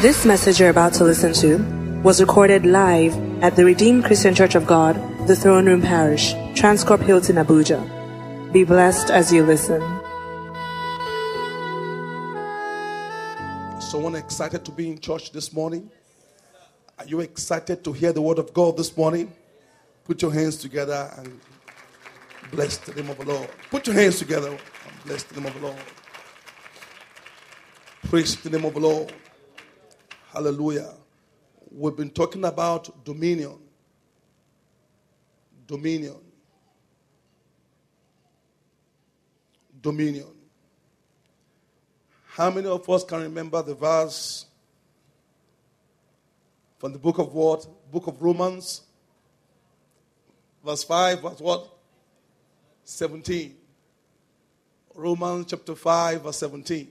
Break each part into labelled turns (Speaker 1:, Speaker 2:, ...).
Speaker 1: This message you're about to listen to was recorded live at the Redeemed Christian Church of God, the Throne Room Parish, Transcorp Hilton, Abuja. Be blessed as you listen.
Speaker 2: Someone excited to be in church this morning? Are you excited to hear the word of God this morning? Put your hands together and bless the name of the Lord. Put your hands together and bless the name of the Lord. Praise the name of the Lord. Hallelujah. We've been talking about dominion. Dominion. Dominion. How many of us can remember the verse from the book of what? Book of Romans, verse 5, verse what? 17. Romans chapter 5, verse 17.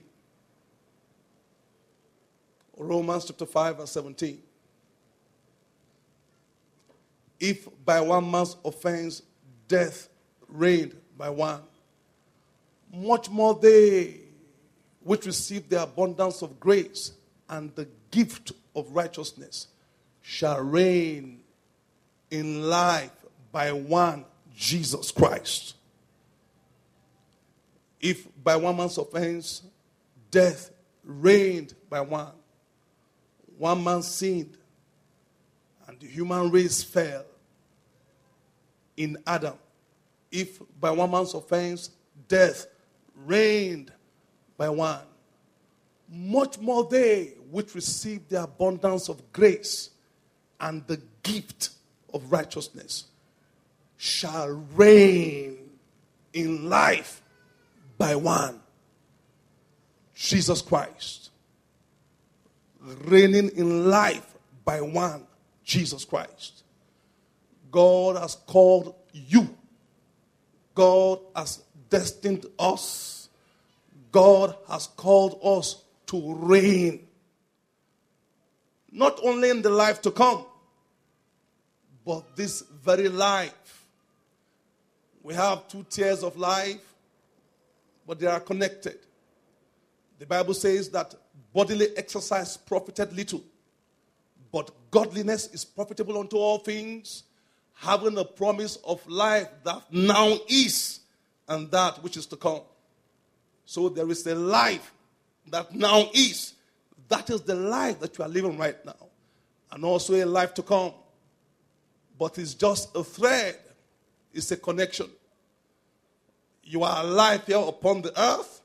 Speaker 2: Romans chapter 5, verse 17. If by one man's offense death reigned by one, much more they which receive the abundance of grace and the gift of righteousness shall reign in life by one Jesus Christ. If by one man's offense death reigned by one, one man sinned and the human race fell in Adam. If by one man's offense death reigned by one, much more they which receive the abundance of grace and the gift of righteousness shall reign in life by one Jesus Christ. Reigning in life by one Jesus Christ. God has called you. God has destined us. God has called us to reign. Not only in the life to come, but this very life. We have two tiers of life, but they are connected. The Bible says that bodily exercise profited little, but godliness is profitable unto all things, having a promise of life that now is and that which is to come. So there is a life that now is. That is the life that you are living right now, and also a life to come. But it's just a thread, it's a connection. You are alive here upon the earth.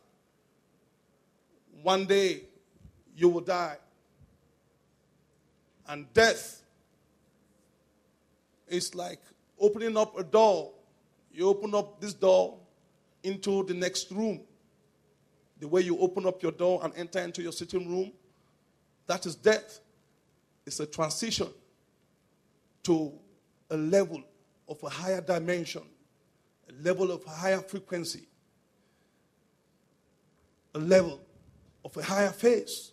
Speaker 2: One day you will die. And death is like opening up a door. You open up this door into the next room. The way you open up your door and enter into your sitting room, that is death. It's a transition to a level of a higher dimension, a level of a higher frequency, a level of a higher phase.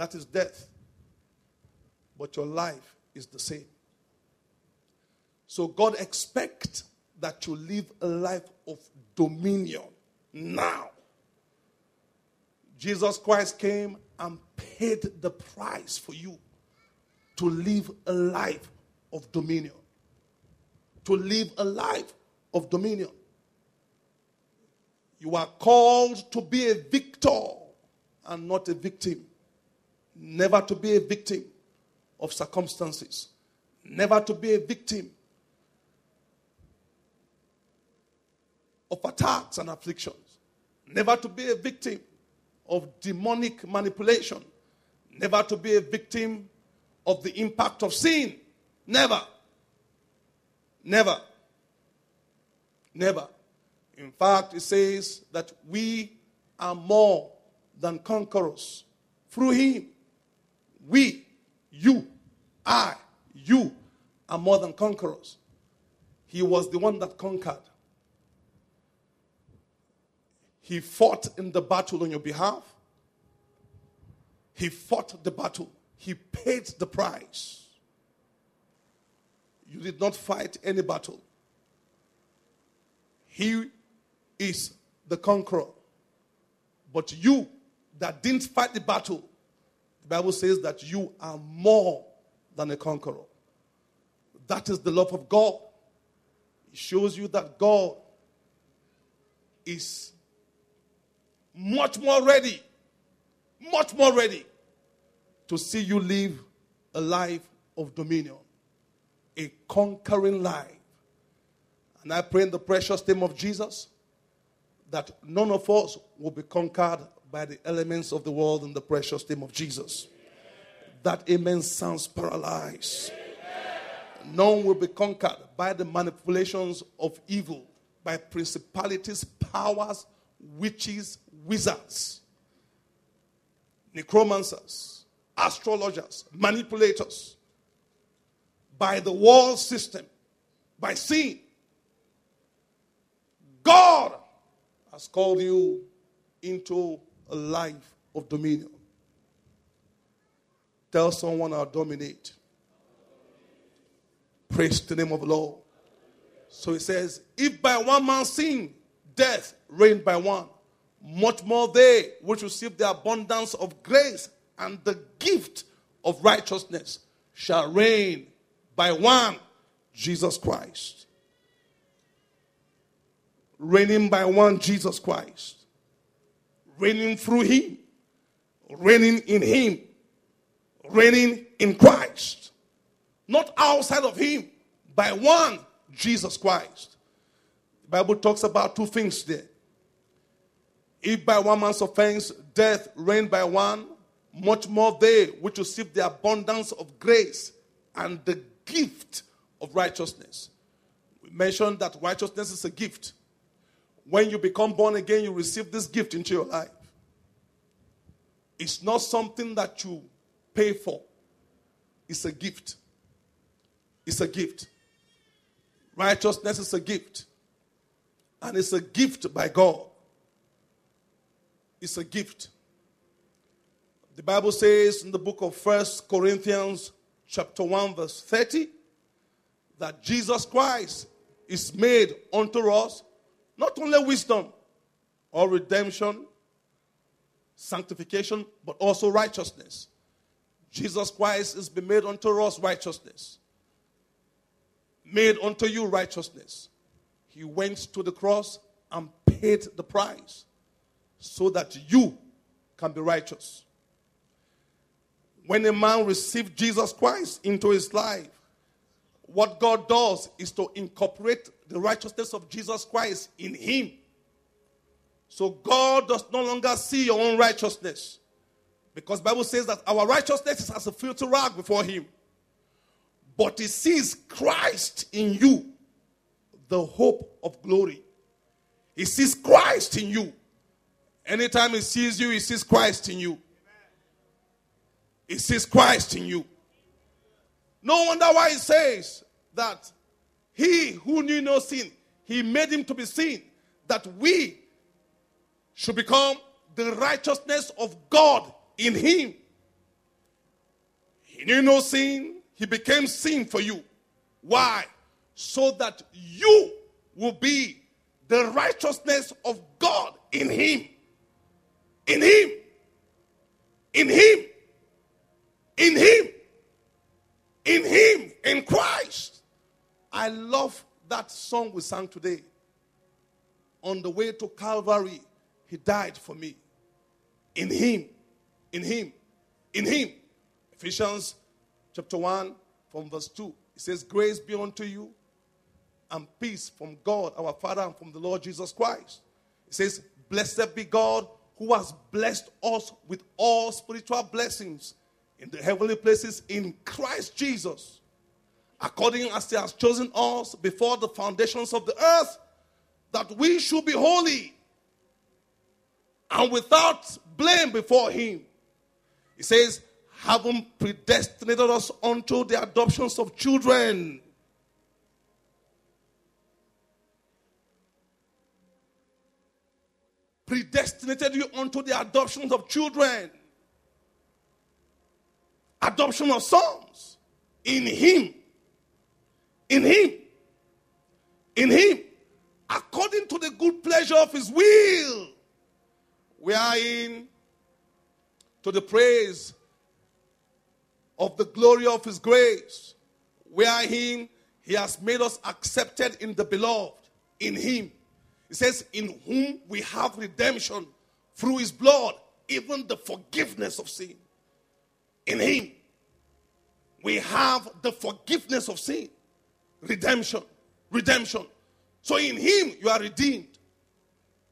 Speaker 2: That is death. But your life is the same. So God expects that you live a life of dominion now. Jesus Christ came and paid the price for you to live a life of dominion. To live a life of dominion. You are called to be a victor and not a victim. Never to be a victim of circumstances. Never to be a victim of attacks and afflictions. Never to be a victim of demonic manipulation. Never to be a victim of the impact of sin. Never. Never. Never. In fact, it says that we are more than conquerors through Him. We, you, I, you are more than conquerors. He was the one that conquered. He fought in the battle on your behalf. He fought the battle. He paid the price. You did not fight any battle. He is the conqueror. But you that didn't fight the battle, the Bible says that you are more than a conqueror. That is the love of God. It shows you that God is much more ready, much more ready to see you live a life of dominion, a conquering life. And I pray in the precious name of Jesus that none of us will be conquered by the elements of the world in the precious name of Jesus. That amen sounds paralyzed. None will be conquered by the manipulations of evil, by principalities, powers, witches, wizards, necromancers, astrologers, manipulators, by the world system, by sin. God has called you into a life of dominion. Tell someone I'll dominate. Praise the name of the Lord. So he says, if by one man sin death reigned by one, much more they which receive the abundance of grace and the gift of righteousness shall reign by one, Jesus Christ. Reigning by one, Jesus Christ. Reigning through him. Reigning in him. Reigning in Christ. Not outside of him, by one, Jesus Christ. The Bible talks about two things there. If by one man's offense death reigned by one, much more they which receive the abundance of grace and the gift of righteousness. We mentioned that righteousness is a gift. When you become born again, you receive this gift into your life. It's not something that you pay for, it's a gift. It's a gift. Righteousness is a gift. And it's a gift by God. It's a gift. The Bible says in the book of First Corinthians, chapter 1, verse 30, that Jesus Christ is made unto us not only wisdom or redemption, sanctification, but also righteousness. Jesus Christ is be made unto us righteousness. Made unto you righteousness. He went to the cross and paid the price so that you can be righteous. When a man received Jesus Christ into his life, what God does is to incorporate the righteousness of Jesus Christ in him. So God does no longer see your own righteousness. Because Bible says that our righteousness is as a filthy rag before him. But he sees Christ in you, the hope of glory. He sees Christ in you. Anytime he sees you, he sees Christ in you. He sees Christ in you. No wonder why he says that he who knew no sin, he made him to be sin, that we should become the righteousness of God in him. He knew no sin, he became sin for you. Why? So that you will be the righteousness of God in him. In him. In him. In him. In him. In Christ. I love that song we sang today. On the way to Calvary, he died for me. In him. In him. In him. Ephesians chapter 1 from verse 2. It says, Grace be unto you and peace from God our Father and from the Lord Jesus Christ. It says, Blessed be God who has blessed us with all spiritual blessings in the heavenly places in Christ Jesus, according as He has chosen us before the foundations of the earth, that we should be holy and without blame before Him. He says, having predestinated us unto the adoptions of children. Predestinated you unto the adoption of children, adoption of sons in Him. In Him. In Him. According to the good pleasure of His will. We are in to the praise of the glory of his grace, We are wherein he has made us accepted in the beloved, in him. He says, In whom we have redemption through his blood, even the forgiveness of sin. In him, we have the forgiveness of sin, redemption, redemption. So in him, you are redeemed.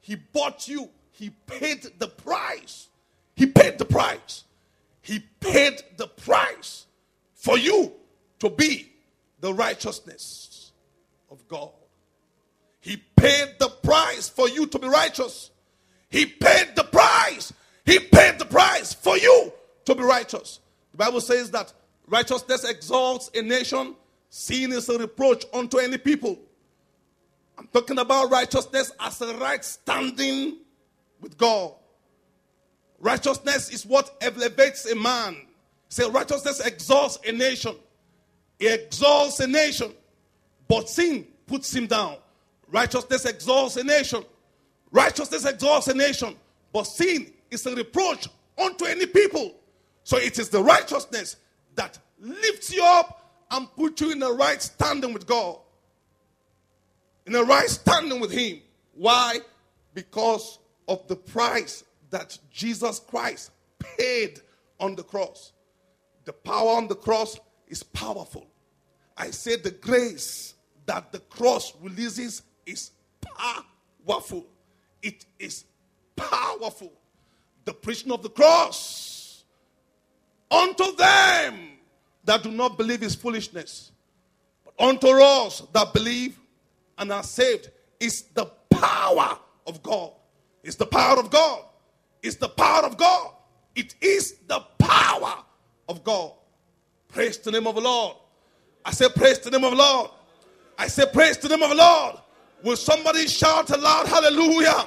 Speaker 2: He bought you, he paid the price. He paid the price. He paid the price for you to be the righteousness of God. He paid the price for you to be righteous. He paid the price. He paid the price for you to be righteous. The Bible says that righteousness exalts a nation, sin is a reproach unto any people. I'm talking about righteousness as a right standing with God. Righteousness is what elevates a man. Say, righteousness exalts a nation. It exalts a nation, but sin puts him down. Righteousness exalts a nation. Righteousness exalts a nation, but sin is a reproach unto any people. So it is the righteousness that lifts you up and puts you in the right standing with God. In the right standing with Him. Why? Because of the price that Jesus Christ paid on the cross. The power on the cross is powerful. I say the grace that the cross releases is powerful. It is powerful. The preaching of the cross unto them that do not believe is foolishness. But unto us that believe and are saved is the power of God. It's the power of God. It's the power of God. It is the power of God. Praise the name of the Lord. I say, Praise the name of the Lord. I say, Praise the name of the Lord. Will somebody shout aloud, Hallelujah?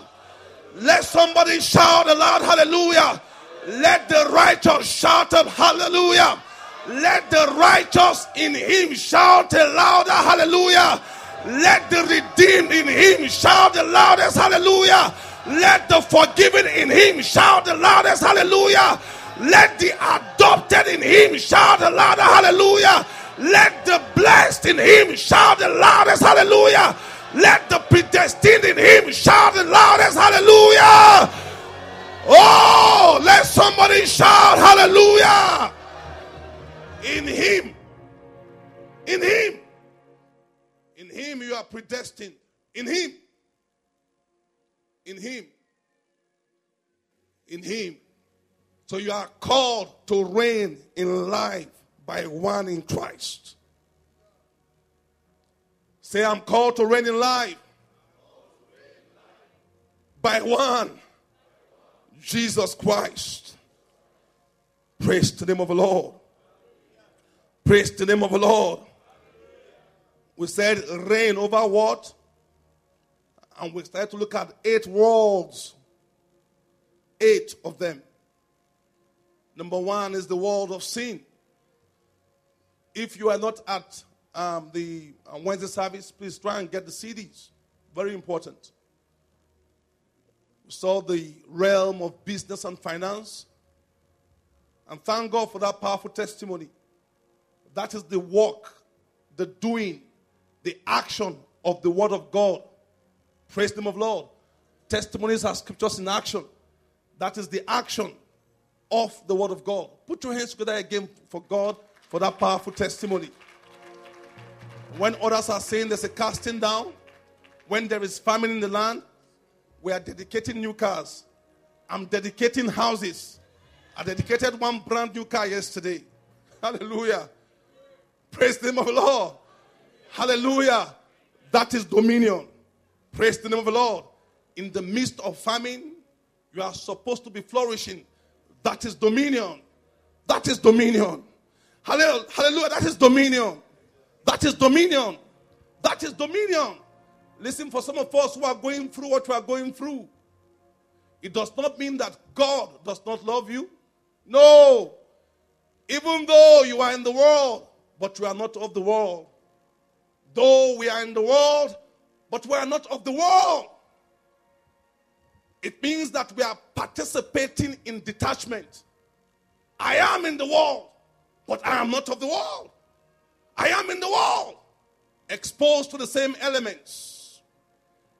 Speaker 2: Let somebody shout aloud, Hallelujah. Let the righteous shout up, Hallelujah. Let the righteous in him shout a louder, Hallelujah. Let the redeemed in him shout the loudest, Hallelujah. Let the forgiven in him shout the loudest, Hallelujah. Let the adopted in him shout the louder, Hallelujah. Let the blessed in him shout the loudest, Hallelujah. Let the predestined in him shout the loudest hallelujah. Oh, let somebody shout hallelujah. In him. In him. In him you are predestined. In him. In him. In him. So you are called to reign in life by one in Christ. Say, I'm called to reign in life by one, Jesus Christ. Praise the name of the Lord. Praise the name of the Lord. We said reign over what? And we started to look at eight worlds. Eight of them. Number one is the world of sin. If you are not at um, the uh, Wednesday service, please try and get the CDs. Very important. Saw the realm of business and finance. And thank God for that powerful testimony. That is the work, the doing, the action of the Word of God. Praise the name of Lord. Testimonies are scriptures in action. That is the action of the Word of God. Put your hands together again for God for that powerful testimony. When others are saying there's a casting down, when there is famine in the land, we are dedicating new cars. I'm dedicating houses. I dedicated one brand new car yesterday. Hallelujah. Praise the name of the Lord. Hallelujah. That is dominion. Praise the name of the Lord. In the midst of famine, you are supposed to be flourishing. That is dominion. That is dominion. Hallelujah. That is dominion. That is dominion. That is dominion. Listen, for some of us who are going through what we are going through, it does not mean that God does not love you. No. Even though you are in the world, but you are not of the world. Though we are in the world, but we are not of the world. It means that we are participating in detachment. I am in the world, but I am not of the world. I am in the world, exposed to the same elements,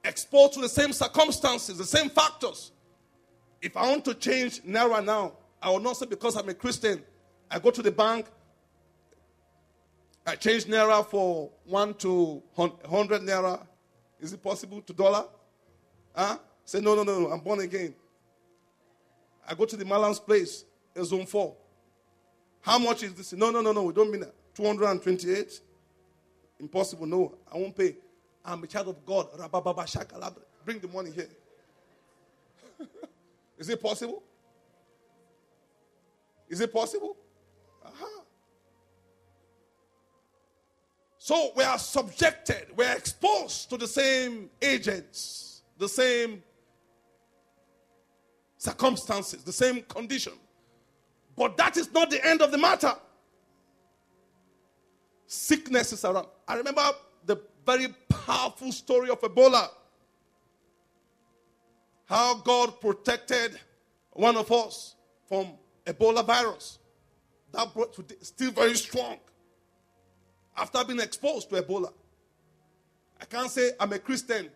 Speaker 2: exposed to the same circumstances, the same factors. If I want to change Naira now, I will not say because I'm a Christian, I go to the bank, I change Naira for 1 to 100 Naira. Is it possible to dollar? Huh? Say, no, no, no, no, I'm born again. I go to the Malam's place in zone 4. How much is this? No, no, no, no, we don't mean that. 228? Impossible. No, I won't pay. I'm a child of God. Bring the money here. is it possible? Is it possible? Uh-huh. So we are subjected, we are exposed to the same agents, the same circumstances, the same condition. But that is not the end of the matter. Sickness is around. I remember the very powerful story of Ebola. How God protected one of us from Ebola virus. That brought still very strong. After being exposed to Ebola. I can't say I'm a Christian.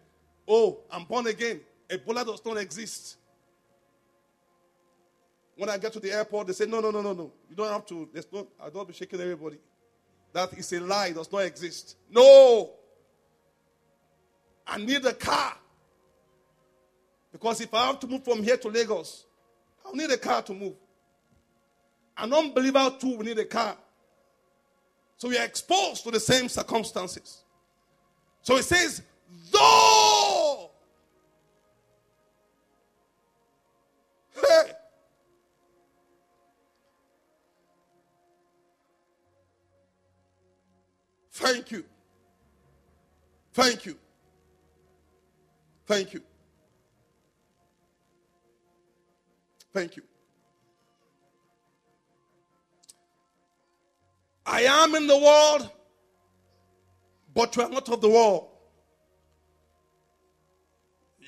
Speaker 2: Oh, I'm born again. Ebola does not exist. When I get to the airport, they say, no, no, no, no, no. You don't have to. There's no, I don't be shaking everybody. That is a lie. It does not exist. No. I need a car. Because if I have to move from here to Lagos, I'll need a car to move. An unbeliever too will need a car. So we are exposed to the same circumstances. So it says, though. Hey. Thank you. Thank you. Thank you. Thank you. I am in the world, but you are not of the world.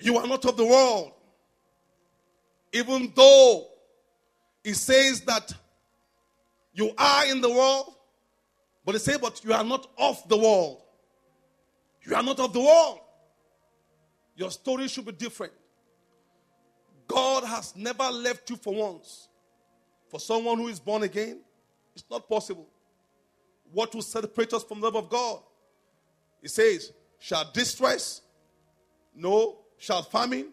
Speaker 2: You are not of the world. Even though it says that you are in the world, but they say, but you are not of the world. You are not of the world. Your story should be different. God has never left you for once. For someone who is born again, it's not possible. What will separate us from the love of God? He says, shall distress? No. Shall famine?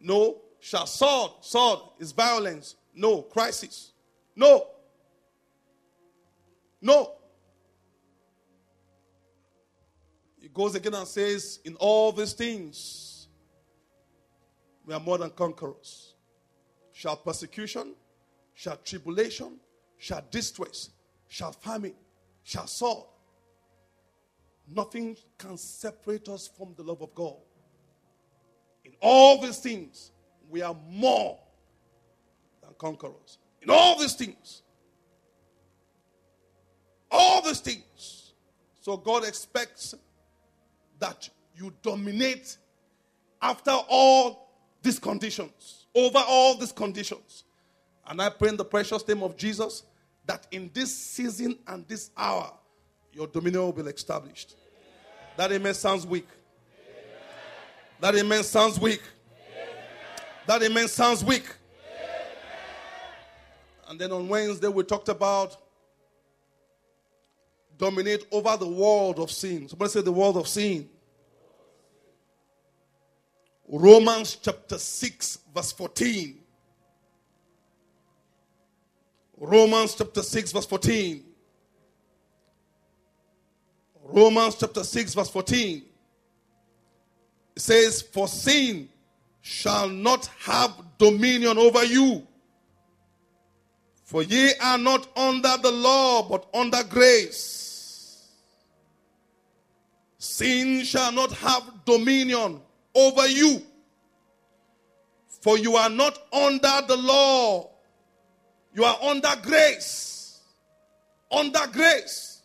Speaker 2: No. Shall sword? Sword is violence. No. Crisis? No. No. He goes again and says, In all these things, we are more than conquerors. Shall persecution, shall tribulation, shall distress, shall famine, shall sword. Nothing can separate us from the love of God. In all these things, we are more than conquerors. In all these things, all these things. So God expects that you dominate after all these conditions, over all these conditions. And I pray in the precious name of Jesus that in this season and this hour, your dominion will be established. That amen sounds weak. That amen sounds weak. That amen sounds weak. And then on Wednesday, we talked about dominate over the world of sin. Somebody say the world of sin. Romans chapter 6, verse 14. Romans chapter 6, verse 14. Romans chapter 6, verse 14. It says, For sin shall not have dominion over you. For ye are not under the law, but under grace. Sin shall not have dominion over you. For you are not under the law, you are under grace. Under grace.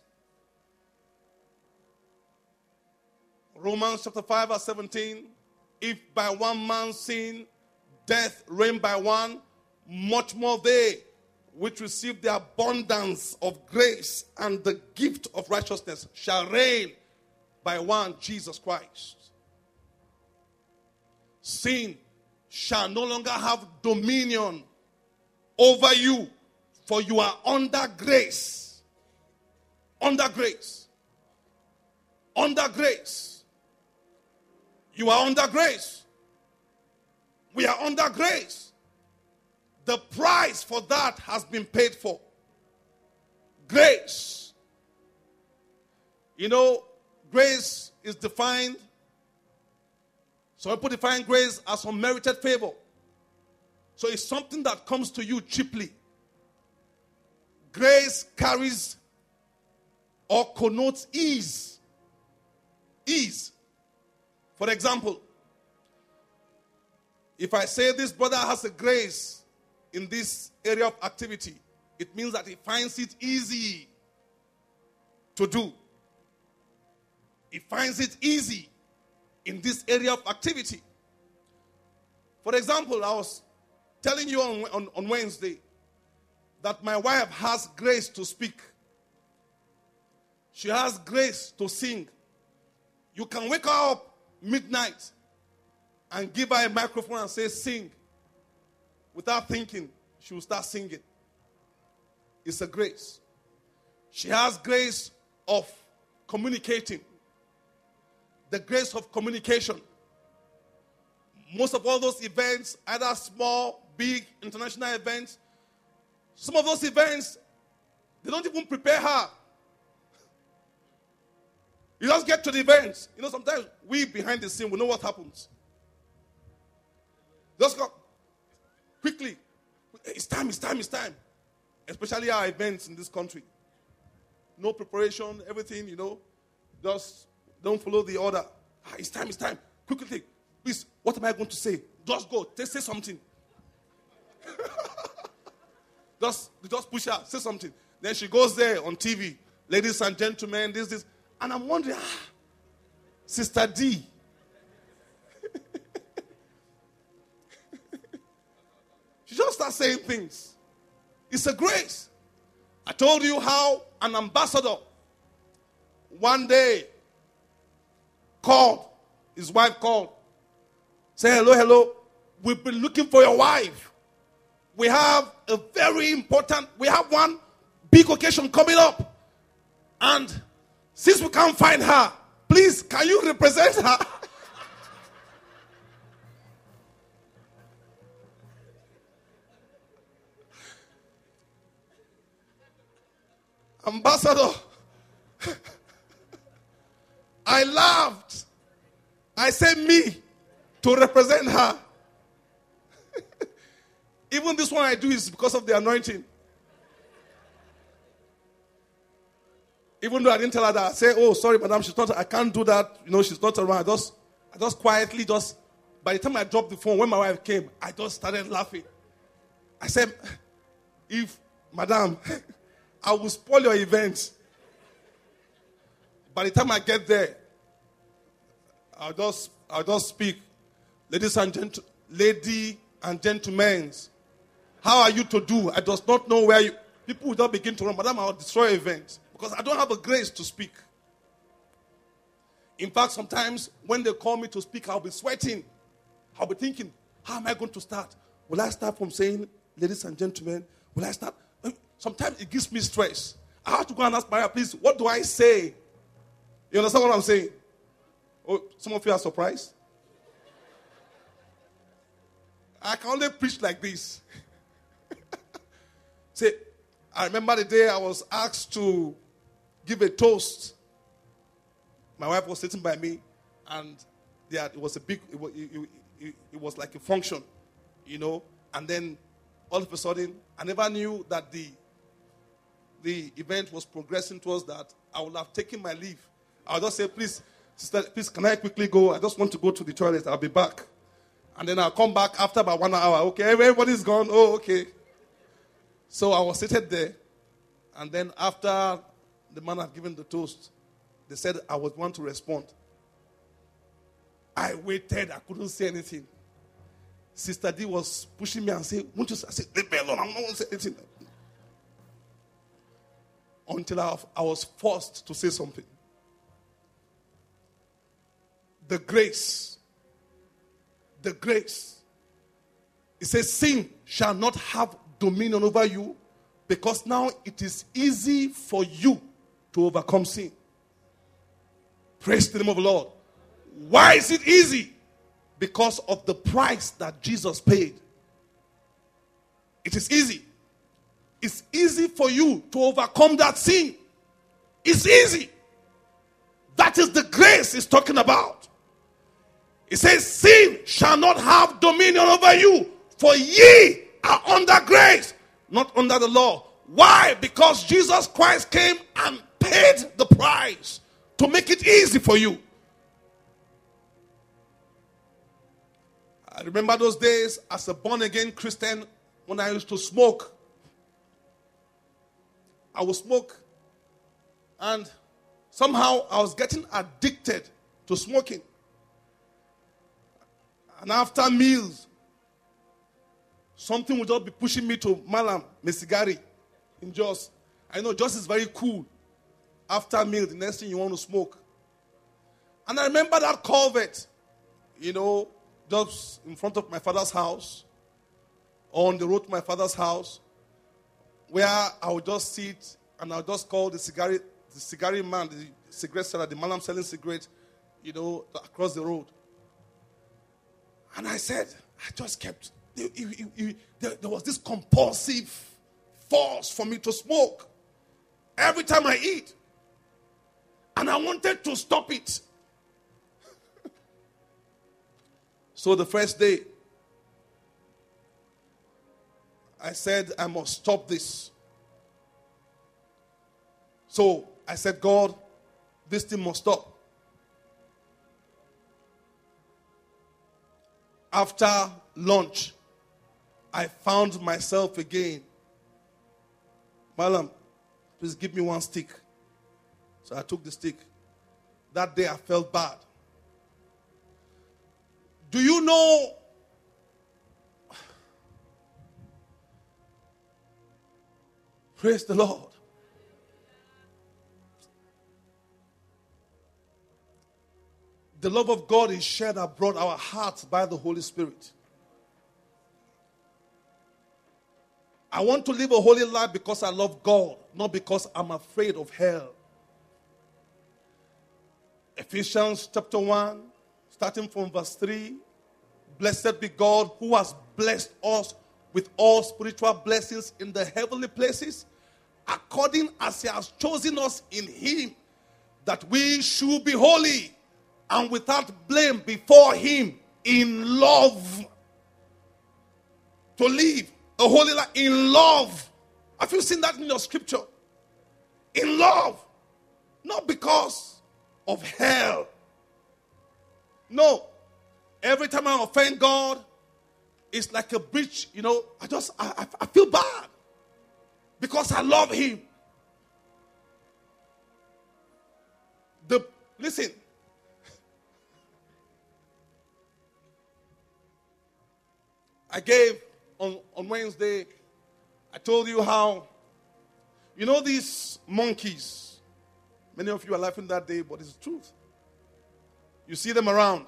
Speaker 2: Romans chapter 5, verse 17. If by one man's sin death reigned by one, much more they which receive the abundance of grace and the gift of righteousness shall reign by one Jesus Christ. Sin shall no longer have dominion over you, for you are under grace. Under grace. Under grace. You are under grace. We are under grace. The price for that has been paid for. Grace. You know, grace is defined. Some people define grace as unmerited favor. So it's something that comes to you cheaply. Grace carries or connotes ease. Ease. For example, if I say this brother has a grace in this area of activity, it means that he finds it easy to do. He finds it easy in this area of activity. For example, I was telling you on, on, on Wednesday that my wife has grace to speak, she has grace to sing. You can wake her up midnight and give her a microphone and say, Sing without thinking, she will start singing. It's a grace. She has grace of communicating, the grace of communication. Most of all those events, either small, big, international events, some of those events, they don't even prepare her. You just get to the events. You know, sometimes we behind the scene, we know what happens. Just go quickly. It's time, it's time, it's time. Especially our events in this country. No preparation, everything, you know. Just don't follow the order. Ah, it's time, it's time. Quickly, please, what am I going to say? Just go, say something. just, just push her, say something. Then she goes there on TV. Ladies and gentlemen, this, this. And I'm wondering, ah, Sister D, she just starts saying things. It's a grace. I told you how an ambassador one day called, his wife called, say, Hello, hello. We've been looking for your wife. We have a very important, we have one big occasion coming up. And since we can't find her, please, can you represent her? Ambassador, I laughed. I said, Me to represent her. Even this one I do is because of the anointing. Even though I didn't tell her that, I say, Oh, sorry, madam, she's not, I can't do that. You know, she's not around. I just, I just quietly, just, by the time I dropped the phone, when my wife came, I just started laughing. I said, If, madam, I will spoil your event. By the time I get there, I'll just I'll just speak. Ladies and gent- lady and gentlemen, how are you to do? I does not know where you people will not begin to run, Madam, I'll destroy events because I don't have a grace to speak. In fact, sometimes when they call me to speak, I'll be sweating. I'll be thinking, how am I going to start? Will I start from saying, ladies and gentlemen? Will I start? Eh, sometimes it gives me stress. I have to go and ask Maria, please, what do I say? You understand what I'm saying? Oh, some of you are surprised. I can only preach like this. Say, I remember the day I was asked to give a toast. My wife was sitting by me, and yeah, it was a big, it was, it, it, it was like a function, you know. And then all of a sudden, I never knew that the the event was progressing towards that, I would have taken my leave. I would just say, please, sister, please, can I quickly go? I just want to go to the toilet. I'll be back. And then I'll come back after about one hour. Okay, everybody's gone. Oh, okay. So I was seated there. And then after the man had given the toast, they said I was want to respond. I waited. I couldn't say anything. Sister D was pushing me and saying, Won't you say, Leave me alone. I'm not going to say anything. until I, I was forced to say something. The grace. The grace. It says, Sin shall not have dominion over you because now it is easy for you to overcome sin. Praise the name of the Lord. Why is it easy? Because of the price that Jesus paid. It is easy. It's easy for you to overcome that sin. It's easy. That is the grace he's talking about. He says, Sin shall not have dominion over you, for ye are under grace, not under the law. Why? Because Jesus Christ came and paid the price to make it easy for you. I remember those days as a born again Christian when I used to smoke. I would smoke, and somehow I was getting addicted to smoking. And after meals, something would just be pushing me to Malam, Mesigari, in Jos. I know Jos is very cool. After meal, the next thing you want to smoke. And I remember that culvert, you know, just in front of my father's house, on the road to my father's house, where I would just sit and I would just call the cigarette, the cigarette man, the cigarette seller, the man I'm selling cigarette, you know, across the road. And I said, I just kept, there, was this compulsive force for me to smoke every time I eat. And I wanted to stop it. so the first day, I said, I must stop this. So I said, God, this thing must stop. After lunch, I found myself again. Malam, please give me one stick. So I took the stick. That day I felt bad. Do you know Praise the Lord. The love of God is shared abroad our hearts by the Holy Spirit. I want to live a holy life because I love God, not because I'm afraid of hell. Ephesians chapter 1, starting from verse 3. Blessed be God who has blessed us with all spiritual blessings in the heavenly places according as he has chosen us in him, that we should be holy and without blame before him in love. To live a holy life in love. Have you seen that in your scripture? In love. Not because of hell. No. Every time I offend God, it's like a breach. You know, I just, I, I feel bad because I love him. The listen. I gave on, on Wednesday, I told you how, you know, these monkeys. Many of you are laughing that day, but it's the truth. You see them around.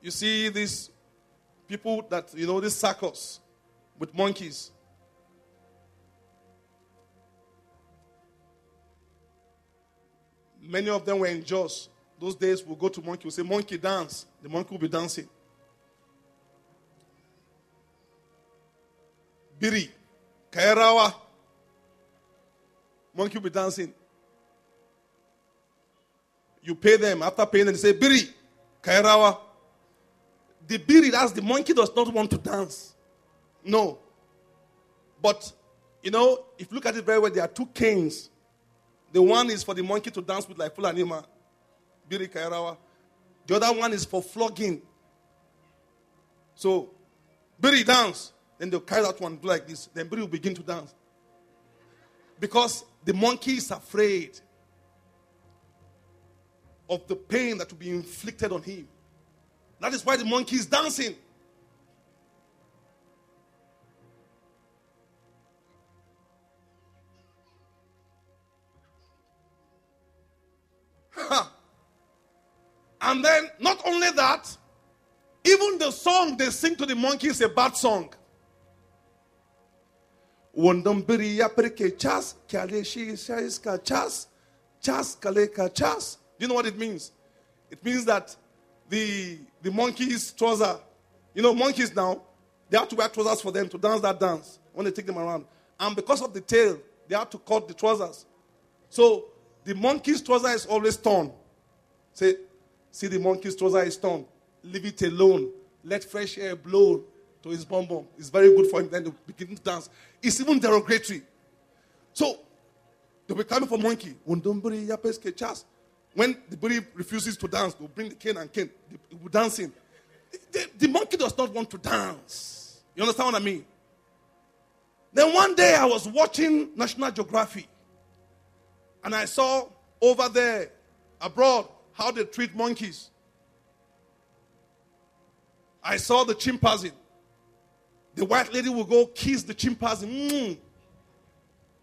Speaker 2: You see these people that, you know, these circles with monkeys. Many of them were in Jos. Those days we'll go to monkey, we'll say, monkey dance. The monkey will be dancing. Biri, Kairawa. Monkey will be dancing. You pay them. After paying them, they say, Biri, Kairawa. The biri, that's the monkey does not want to dance. No. But, you know, if you look at it very well, there are two canes the one is for the monkey to dance with like full anima, Biri Kairawa. The other one is for flogging. So, Biri dance. Then they'll carry that one like this. Then everybody will begin to dance. Because the monkey is afraid of the pain that will be inflicted on him. That is why the monkey is dancing. and then, not only that, even the song they sing to the monkey is a bad song. Yaprike chas, kaleshi shaiska chas, chas kaleka chas. Do you know what it means? It means that the the monkeys trouser, you know, monkeys now, they have to wear trousers for them to dance that dance when they take them around. And because of the tail, they have to cut the trousers. So the monkey's trouser is always torn. Say, see the monkey's trouser is torn. Leave it alone. Let fresh air blow to his bum bum. It's very good for him. Then to begin to dance. It's even derogatory. So they'll be coming for monkey. When the bully refuses to dance, they'll bring the cane and cane. They will dancing. The, the monkey does not want to dance. You understand what I mean? Then one day I was watching National Geography and I saw over there abroad how they treat monkeys. I saw the chimpanzee. The white lady will go kiss the chimpanzee. Mm.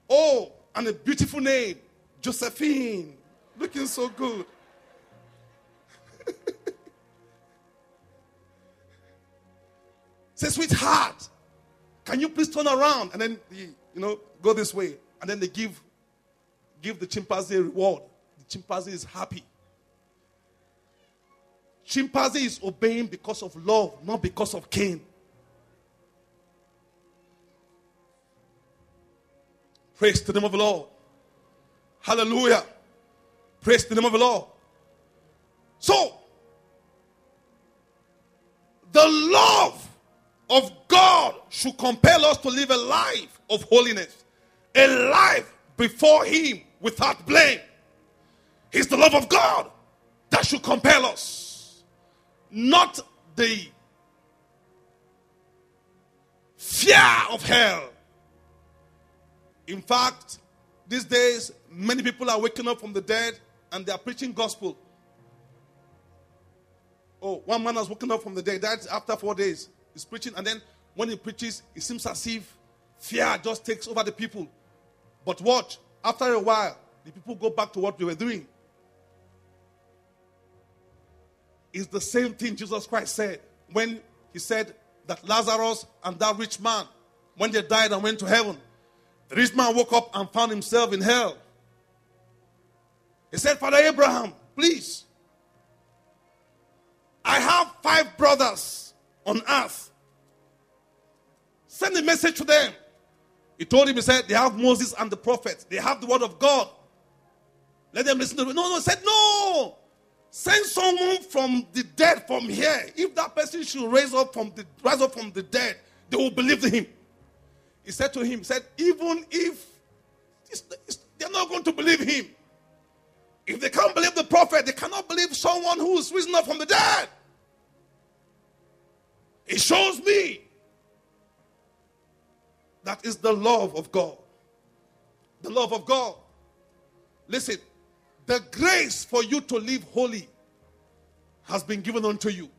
Speaker 2: Oh, and a beautiful name, Josephine. Looking so good. Say, sweetheart, can you please turn around? And then, you know, go this way. And then they give, give the chimpanzee a reward. The chimpanzee is happy. Chimpanzee is obeying because of love, not because of cane. Praise the name of the Lord. Hallelujah. Praise the name of the Lord. So, the love of God should compel us to live a life of holiness, a life before Him without blame. It's the love of God that should compel us, not the fear of hell. In fact, these days, many people are waking up from the dead and they are preaching gospel. Oh, one man has woken up from the dead, died after four days. He's preaching, and then when he preaches, it seems as if fear just takes over the people. But watch, after a while, the people go back to what they were doing. It's the same thing Jesus Christ said when he said that Lazarus and that rich man, when they died and went to heaven, the rich man woke up and found himself in hell. He said, Father Abraham, please, I have five brothers on earth. Send a message to them. He told him, he said, they have Moses and the prophets. They have the word of God. Let them listen to it. No, no, he said, no. Send someone from the dead from here. If that person should raise up from the rise up from the dead, they will believe in him. He said to him, said, even if they're not going to believe him. If they can't believe the prophet, they cannot believe someone who is risen up from the dead. It shows me that is the love of God. The love of God. Listen, the grace for you to live holy has been given unto you.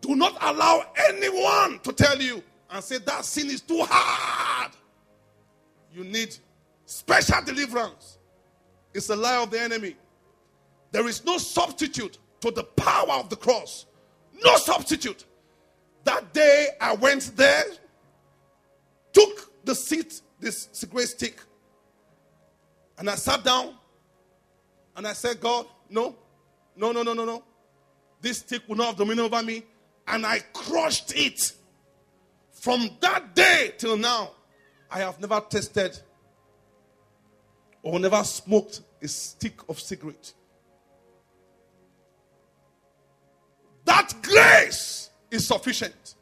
Speaker 2: Do not allow anyone to tell you and say that sin is too hard. You need special deliverance. It's a lie of the enemy. There is no substitute to the power of the cross. No substitute. That day I went there, took the seat, this cigarette stick, and I sat down and I said, God, no, no, no, no, no, no. This stick will not have dominion over me. And I crushed it. From that day till now, I have never tasted or never smoked a stick of cigarette. That grace is sufficient.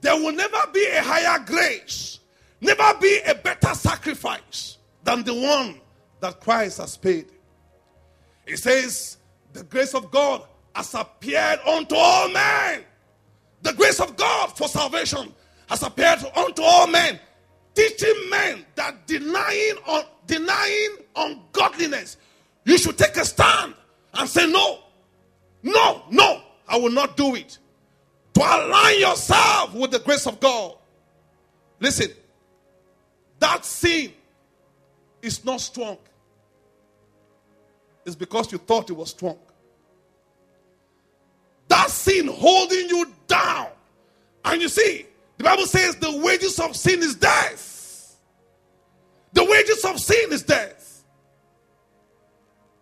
Speaker 2: There will never be a higher grace, never be a better sacrifice than the one that Christ has paid. It says, The grace of God has appeared unto all men. The grace of God for salvation has appeared unto all men teaching men that denying on denying ungodliness, you should take a stand and say, No, no, no, I will not do it. To align yourself with the grace of God. Listen, that sin is not strong. It's because you thought it was strong. Sin holding you down. And you see, the Bible says the wages of sin is death. The wages of sin is death.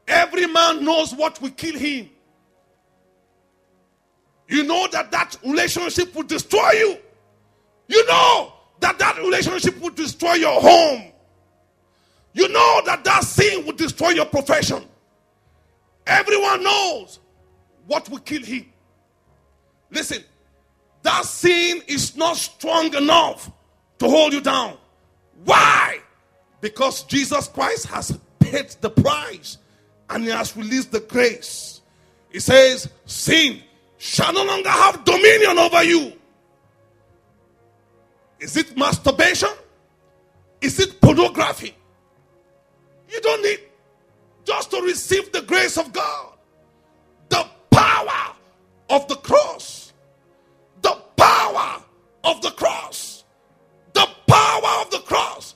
Speaker 2: Every man knows what will kill him. You know that that relationship will destroy you. You know that that relationship will destroy your home. You know that that sin will destroy your profession. Everyone knows what will kill him. Listen, that sin is not strong enough to hold you down. Why? Because Jesus Christ has paid the price and he has released the grace. He says, Sin shall no longer have dominion over you. Is it masturbation? Is it pornography? You don't need just to receive the grace of God, the power of the cross, of the cross, the power of the cross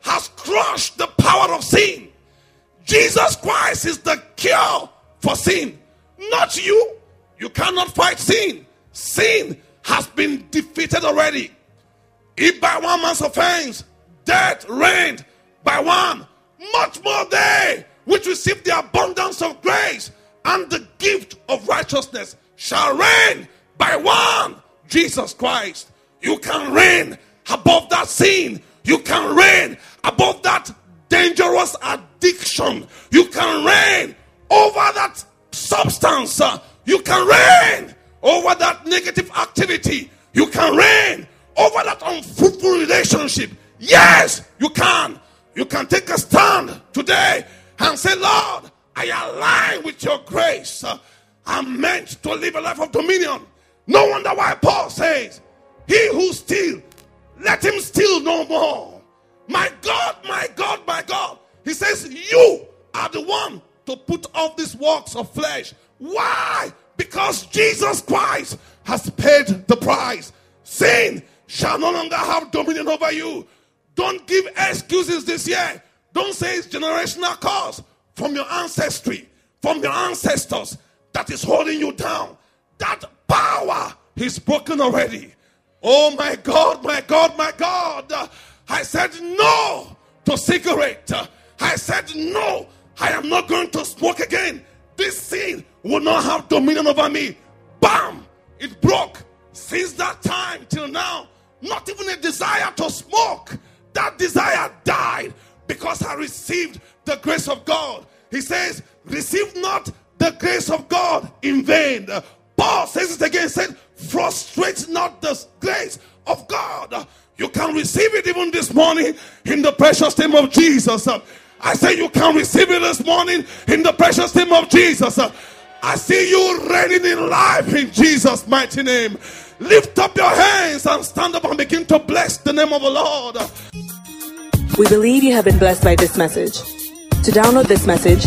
Speaker 2: has crushed the power of sin. Jesus Christ is the cure for sin, not you. You cannot fight sin. Sin has been defeated already. If by one man's offense death reigned by one, much more they which receive the abundance of grace and the gift of righteousness shall reign by one Jesus Christ. You can reign above that sin. You can reign above that dangerous addiction. You can reign over that substance. You can reign over that negative activity. You can reign over that unfruitful relationship. Yes, you can. You can take a stand today and say, Lord, I align with your grace. I'm meant to live a life of dominion. No wonder why Paul says, He who steals, let him steal no more. My God, my God, my God. He says, You are the one to put off these works of flesh. Why? Because Jesus Christ has paid the price. Sin shall no longer have dominion over you. Don't give excuses this year. Don't say it's generational cause from your ancestry, from your ancestors that is holding you down. That power is broken already. Oh my God, my God, my God. I said no to cigarette. I said no. I am not going to smoke again. This sin will not have dominion over me. Bam! It broke. Since that time till now, not even a desire to smoke. That desire died because I received the grace of God. He says, Receive not the grace of God in vain. Paul says it again, said, Frustrate not the grace of God. You can receive it even this morning in the precious name of Jesus. I say you can receive it this morning in the precious name of Jesus. I see you reigning in life in Jesus' mighty name. Lift up your hands and stand up and begin to bless the name of the Lord.
Speaker 1: We believe you have been blessed by this message. To download this message,